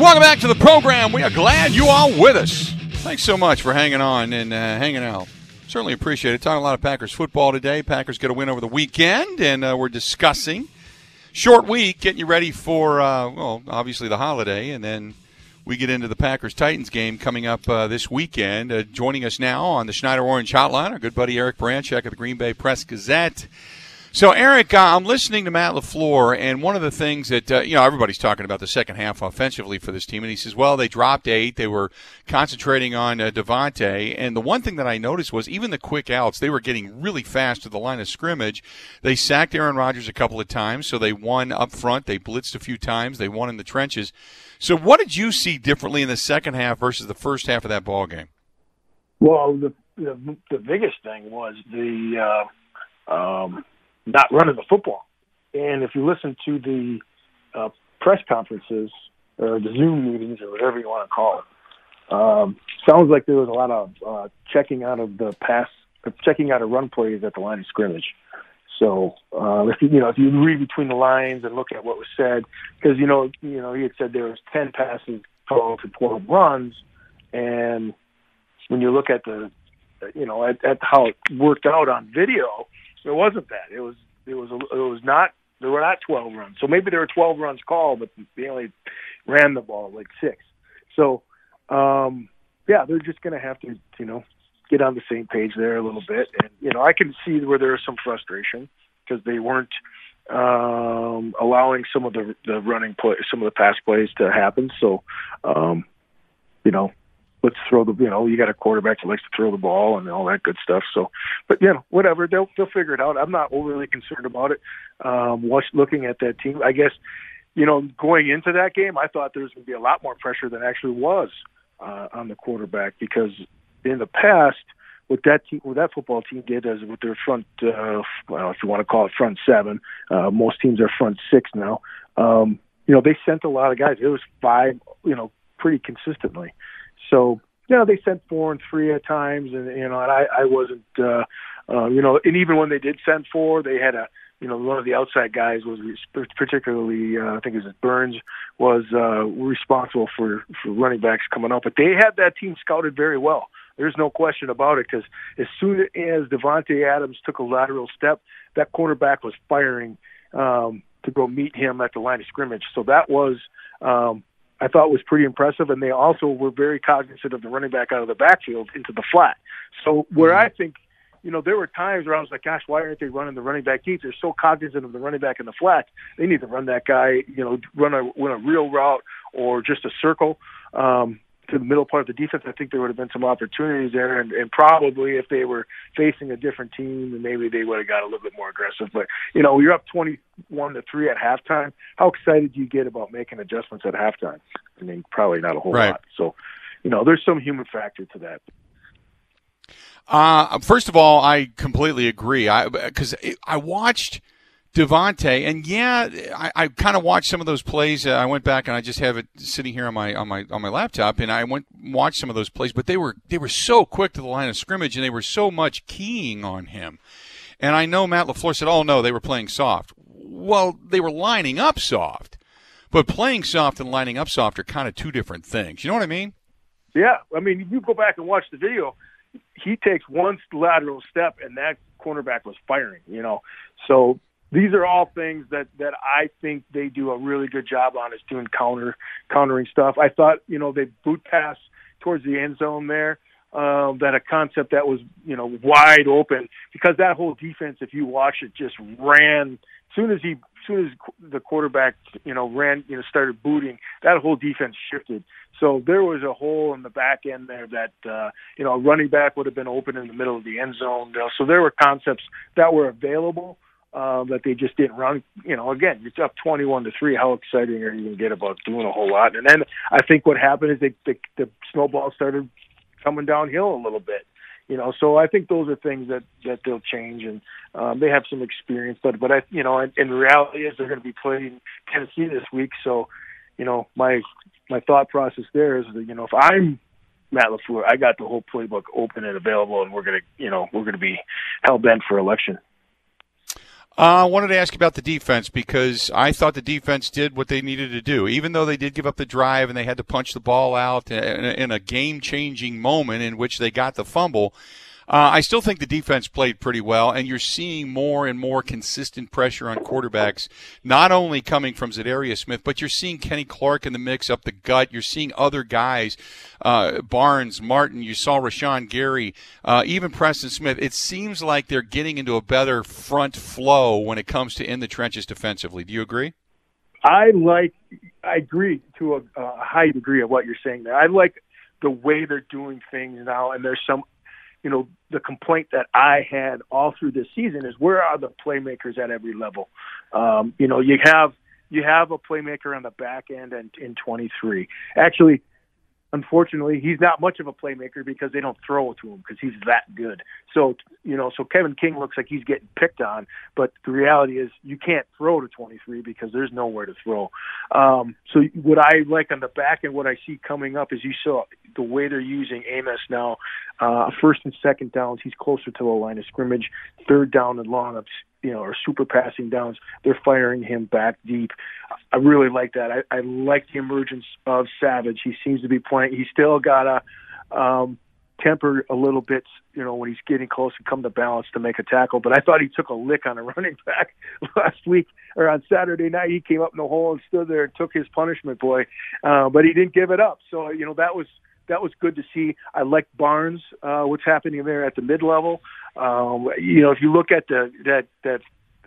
Welcome back to the program. We are glad you are with us. Thanks so much for hanging on and uh, hanging out. Certainly appreciate it. Talking a lot of Packers football today. Packers get a win over the weekend, and uh, we're discussing short week, getting you ready for uh, well, obviously the holiday, and then we get into the Packers Titans game coming up uh, this weekend. Uh, joining us now on the Schneider Orange Hotline, our good buddy Eric Baranczyk of the Green Bay Press Gazette. So, Eric, uh, I'm listening to Matt LaFleur, and one of the things that, uh, you know, everybody's talking about the second half offensively for this team, and he says, well, they dropped eight. They were concentrating on uh, Davante, and the one thing that I noticed was even the quick outs, they were getting really fast to the line of scrimmage. They sacked Aaron Rodgers a couple of times, so they won up front. They blitzed a few times. They won in the trenches. So, what did you see differently in the second half versus the first half of that ball game? Well, the the, the biggest thing was the uh, um, not running the football. And if you listen to the uh, press conferences or the Zoom meetings or whatever you want to call it, um, sounds like there was a lot of uh, checking out of the pass, checking out of run plays at the line of scrimmage. So uh, if you, you know if you read between the lines and look at what was said, because you know you know he had said there was ten passes total to twelve runs, and when you look at the you know at, at how it worked out on video, it wasn't that. It was it was it was not there were not 12 runs. So maybe there were 12 runs called, but they only ran the ball like six. So um, yeah, they're just going to have to you know get on the same page there a little bit. And you know I can see where there is some frustration because they weren't um, allowing some of the the running play, some of the pass plays to happen. So um, you know let's throw the you know you got a quarterback that likes to throw the ball and all that good stuff. So, but you know whatever they'll they'll figure it out. I'm not overly concerned about it. Um, watch, looking at that team, I guess you know going into that game, I thought there was going to be a lot more pressure than actually was uh, on the quarterback because in the past. What that team, what that football team did is with their front, uh, well, if you want to call it front seven, uh, most teams are front six now. Um, you know, they sent a lot of guys. It was five, you know, pretty consistently. So you know, they sent four and three at times, and you know, and I, I wasn't, uh, uh, you know, and even when they did send four, they had a, you know, one of the outside guys was particularly, uh, I think it was Burns, was uh, responsible for for running backs coming up, but they had that team scouted very well. There's no question about it because as soon as Davante Adams took a lateral step, that quarterback was firing um, to go meet him at the line of scrimmage. So that was um, I thought was pretty impressive, and they also were very cognizant of the running back out of the backfield into the flat. So where mm-hmm. I think, you know, there were times where I was like, gosh, why aren't they running the running back deep? They're so cognizant of the running back in the flat. They need to run that guy, you know, run a run a real route or just a circle. Um, to the middle part of the defense, I think there would have been some opportunities there, and, and probably if they were facing a different team, then maybe they would have got a little bit more aggressive. But you know, you're up twenty-one to three at halftime. How excited do you get about making adjustments at halftime? I mean, probably not a whole right. lot. So, you know, there's some human factor to that. Uh, first of all, I completely agree. I because I watched Davante, and yeah, I, I kind of watched some of those plays. Uh, I went back and I just have it sitting here on my on my on my laptop, and I went watched some of those plays. But they were they were so quick to the line of scrimmage, and they were so much keying on him. And I know Matt LaFleur said, "Oh no, they were playing soft." Well, they were lining up soft, but playing soft and lining up soft are kind of two different things. You know what I mean? Yeah, I mean, you go back and watch the video, he takes one lateral step, and that cornerback was firing. You know, so these are all things that that I think they do a really good job on is doing counter countering stuff. I thought you know they boot pass towards the end zone there. Um, that a concept that was you know wide open because that whole defense, if you watch it, just ran. As soon as he soon as the quarterback, you know, ran, you know, started booting, that whole defense shifted. So there was a hole in the back end there that, uh, you know, a running back would have been open in the middle of the end zone. So there were concepts that were available uh, that they just didn't run. You know, again, it's up twenty-one to three. How exciting are you going to get about doing a whole lot? And then I think what happened is they, the the snowball started coming downhill a little bit. You know, so I think those are things that that they'll change, and um, they have some experience. But but I, you know, in, in reality, is they're going to be playing Tennessee this week. So, you know, my my thought process there is that you know if I'm Matt LaFleur, I got the whole playbook open and available, and we're gonna you know we're gonna be hell bent for election. Uh, I wanted to ask you about the defense because I thought the defense did what they needed to do. Even though they did give up the drive and they had to punch the ball out in a game changing moment in which they got the fumble, uh, I still think the defense played pretty well, and you're seeing more and more consistent pressure on quarterbacks, not only coming from Za'Darius Smith, but you're seeing Kenny Clark in the mix up the gut. You're seeing other guys, uh, Barnes, Martin. You saw Rashan Gary, uh, even Preston Smith. It seems like they're getting into a better front flow when it comes to in the trenches defensively. Do you agree? I like, I agree to a, a high degree of what you're saying there. I like the way they're doing things now, and there's some you know, the complaint that I had all through this season is where are the playmakers at every level? Um, you know, you have you have a playmaker on the back end and in 23. Actually, unfortunately, he's not much of a playmaker because they don't throw it to him because he's that good. So, you know, so Kevin King looks like he's getting picked on, but the reality is you can't throw to 23 because there's nowhere to throw. Um, so what I like on the back and what I see coming up is you saw the way they're using Amos now, uh, first and second downs, he's closer to the line of scrimmage, third down and long, you know, or super passing downs, they're firing him back deep. I really like that. I, I like the emergence of Savage. He seems to be playing. He's still got a um, temper a little bit, you know, when he's getting close and come to balance to make a tackle. But I thought he took a lick on a running back last week or on Saturday night. He came up in the hole and stood there and took his punishment, boy. Uh, but he didn't give it up. So you know that was that was good to see. I like Barnes, uh, what's happening there at the mid level. Um, you know, if you look at the that that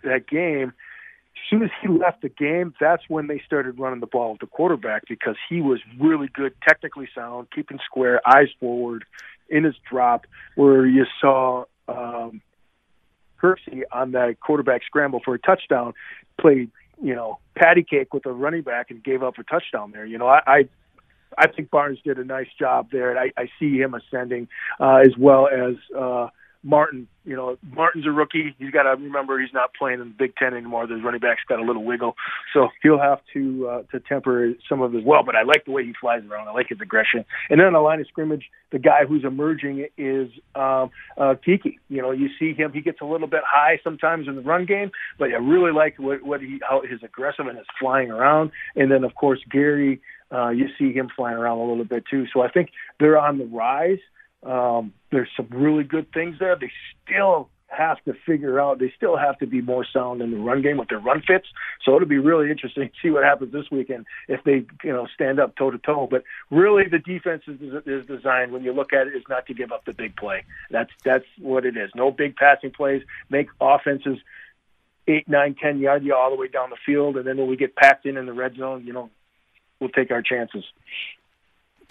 that game, as soon as he left the game, that's when they started running the ball with the quarterback because he was really good, technically sound, keeping square, eyes forward, in his drop, where you saw um, Kirksey on that quarterback scramble for a touchdown, played you know patty cake with a running back and gave up a touchdown there. You know, I, I I think Barnes did a nice job there, and I, I see him ascending uh, as well as uh, Martin. You know, Martin's a rookie. He's got to remember he's not playing in the Big Ten anymore. The running back's got a little wiggle, so he'll have to uh, to temper some of his well. But I like the way he flies around. I like his aggression. And then on the line of scrimmage, the guy who's emerging is um, uh, Keke. You know, you see him. He gets a little bit high sometimes in the run game, but I really like what, what he how his aggressive and his flying around. And then of course Gary uh, you see him flying around a little bit too. So I think they're on the rise. Um, there's some really good things there. They still have to figure out. They still have to be more sound in the run game with their run fits. So it'll be really interesting to see what happens this weekend if they, you know, stand up toe to toe. But really, the defense is, is designed when you look at it is not to give up the big play. That's that's what it is. No big passing plays. Make offenses eight, nine, ten yard you all the way down the field, and then when we get packed in in the red zone, you know, we'll take our chances.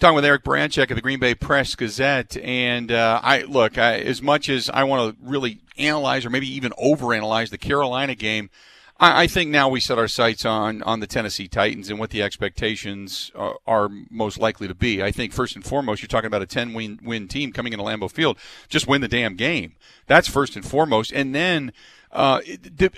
Talking with Eric Baranczyk of the Green Bay Press Gazette, and uh, I look I, as much as I want to really analyze or maybe even overanalyze the Carolina game. I, I think now we set our sights on on the Tennessee Titans and what the expectations are, are, most likely to be. I think first and foremost, you're talking about a 10 win win team coming into Lambeau Field. Just win the damn game. That's first and foremost, and then uh,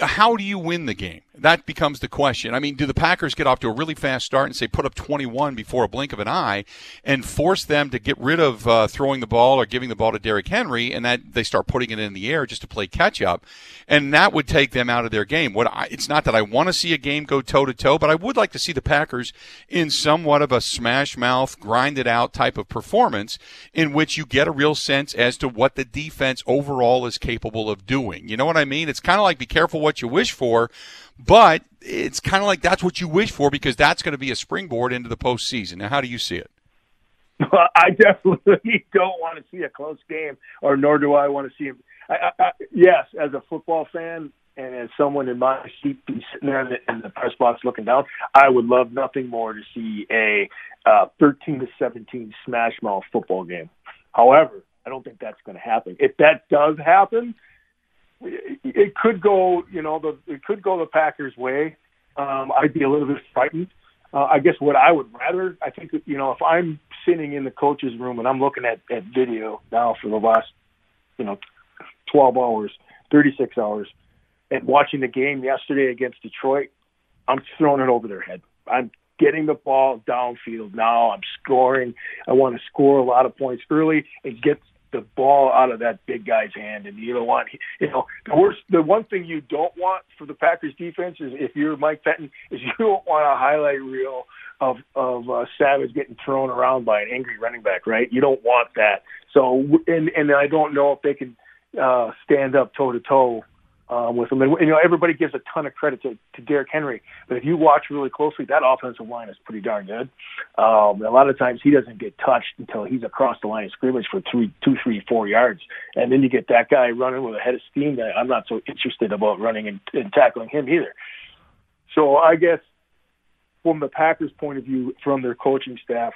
how do you win the game? That becomes the question. I mean, do the Packers get off to a really fast start and say put up 21 before a blink of an eye and force them to get rid of uh, throwing the ball or giving the ball to Derrick Henry and that they start putting it in the air just to play catch up? And that would take them out of their game. What I, it's not that I want to see a game go toe to toe, but I would like to see the Packers in somewhat of a smash mouth, grind it out type of performance in which you get a real sense as to what the defense overall is capable of doing. You know what I mean? It's kind of like be careful what you wish for, but it's kind of like that's what you wish for because that's going to be a springboard into the postseason. Now, how do you see it? Well, I definitely don't want to see a close game, or nor do I want to see him. I, I, I, yes, as a football fan, and as someone in my seat sitting there in the, in the press box looking down, I would love nothing more to see a uh, 13 to 17 smash mouth football game. However, I don't think that's going to happen. If that does happen, it could go, you know, the it could go the Packers' way. Um, I'd be a little bit frightened. Uh, I guess what I would rather, I think, you know, if I'm sitting in the coach's room and I'm looking at, at video now for the last, you know, 12 hours, 36 hours, and watching the game yesterday against Detroit, I'm throwing it over their head. I'm getting the ball downfield now. I'm scoring. I want to score a lot of points early and get the ball out of that big guy's hand. And you don't want, you know, the worst, the one thing you don't want for the Packers defense is if you're Mike Pettine, is you don't want a highlight reel of of uh, Savage getting thrown around by an angry running back, right? You don't want that. So, and and I don't know if they can uh, stand up toe to toe um, with him. And, you know, everybody gives a ton of credit to, to Derrick Henry, but if you watch really closely, that offensive line is pretty darn good. Um, a lot of times he doesn't get touched until he's across the line of scrimmage for three, two, three, four yards, and then you get that guy running with a head of steam. That I'm not so interested about running and, and tackling him either. So I guess from the Packers' point of view, from their coaching staff,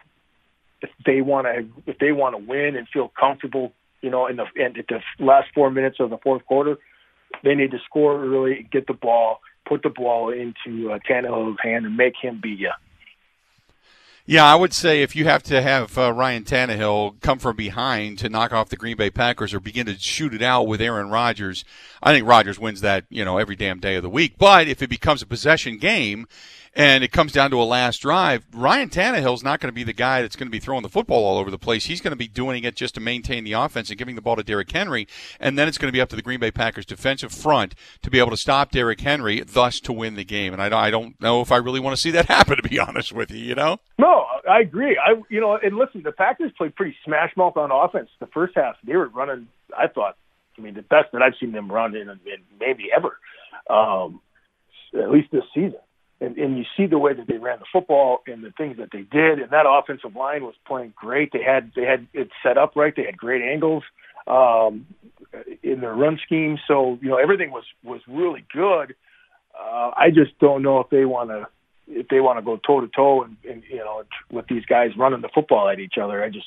if they want to, if they want to win and feel comfortable, you know, in the in the last four minutes of the fourth quarter they need to score early, get the ball, put the ball into uh, Tannehill's hand, and make him beat you. Yeah, I would say if you have to have uh, Ryan Tannehill come from behind to knock off the Green Bay Packers or begin to shoot it out with Aaron Rodgers, I think Rodgers wins that, you know, every damn day of the week. But if it becomes a possession game and it comes down to a last drive, Ryan Tannehill's not going to be the guy that's going to be throwing the football all over the place. He's going to be doing it just to maintain the offense and giving the ball to Derrick Henry, and then it's going to be up to the Green Bay Packers defensive front to be able to stop Derrick Henry, thus to win the game. And I, I don't know if I really want to see that happen, to be honest with you. You know? No, I agree. I you know, and listen, the Packers played pretty smash mouth on offense. The first half, they were running. I thought, I mean, the best that I've seen them run in, in maybe ever, um, at least this season and, and you see the way that they ran the football and the things that they did, and that offensive line was playing great. They had they had it set up right. They had great angles um, in their run scheme, so you know everything was was really good. Uh, I just don't know if they want to if they want to go toe to toe and, you know with these guys running the football at each other. I just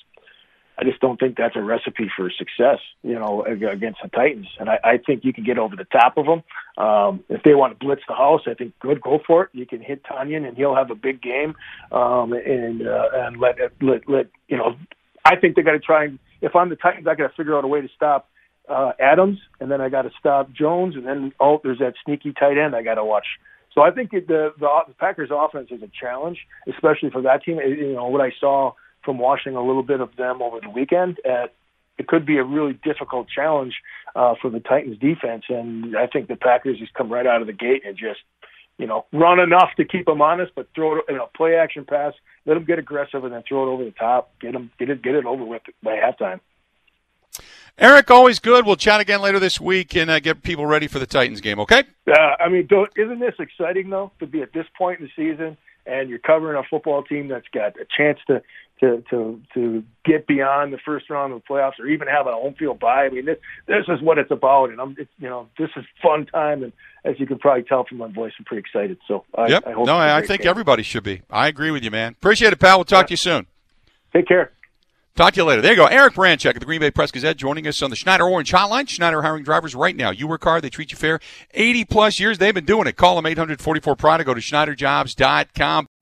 I just don't think that's a recipe for success, you know, against the Titans. And I, I think you can get over the top of them. Um, if they want to blitz the house, I think good, go for it. You can hit Tonyan, and he'll have a big game. Um, and uh, and let let let you know. I think they got to try and. If I'm the Titans, I got to figure out a way to stop uh, Adams, and then I got to stop Jones, and then oh, there's that sneaky tight end I got to watch. So I think it, the, the the Packers offense is a challenge, especially for that team. You know what I saw from watching a little bit of them over the weekend. At, it could be a really difficult challenge uh, for the Titans defense, and I think the Packers just come right out of the gate and just you know run enough to keep them honest, but throw it you know play action pass, let them get aggressive, and then throw it over the top, get them get it get it over with by halftime. Eric, always good. We'll chat again later this week and uh, get people ready for the Titans game. Okay? Uh, I mean, isn't this exciting though to be at this point in the season and you're covering a football team that's got a chance to to to to get beyond the first round of the playoffs or even have a home field bye. I mean, this this is what it's about, and I'm it's, you know this is fun time, and as you can probably tell from my voice, I'm pretty excited. So I, hope. yep, I no, I think game. everybody should be. I agree with you, man. Appreciate it, pal. We'll talk yeah. to you soon. Take care. Talk to you later. There you go. Eric Baranczyk of the Green Bay Press Gazette joining us on the Schneider Orange Hotline. Schneider hiring drivers right now. You work hard, they treat you fair. 80 plus years they've been doing it. Call them 844 Pride go to SchneiderJobs.com.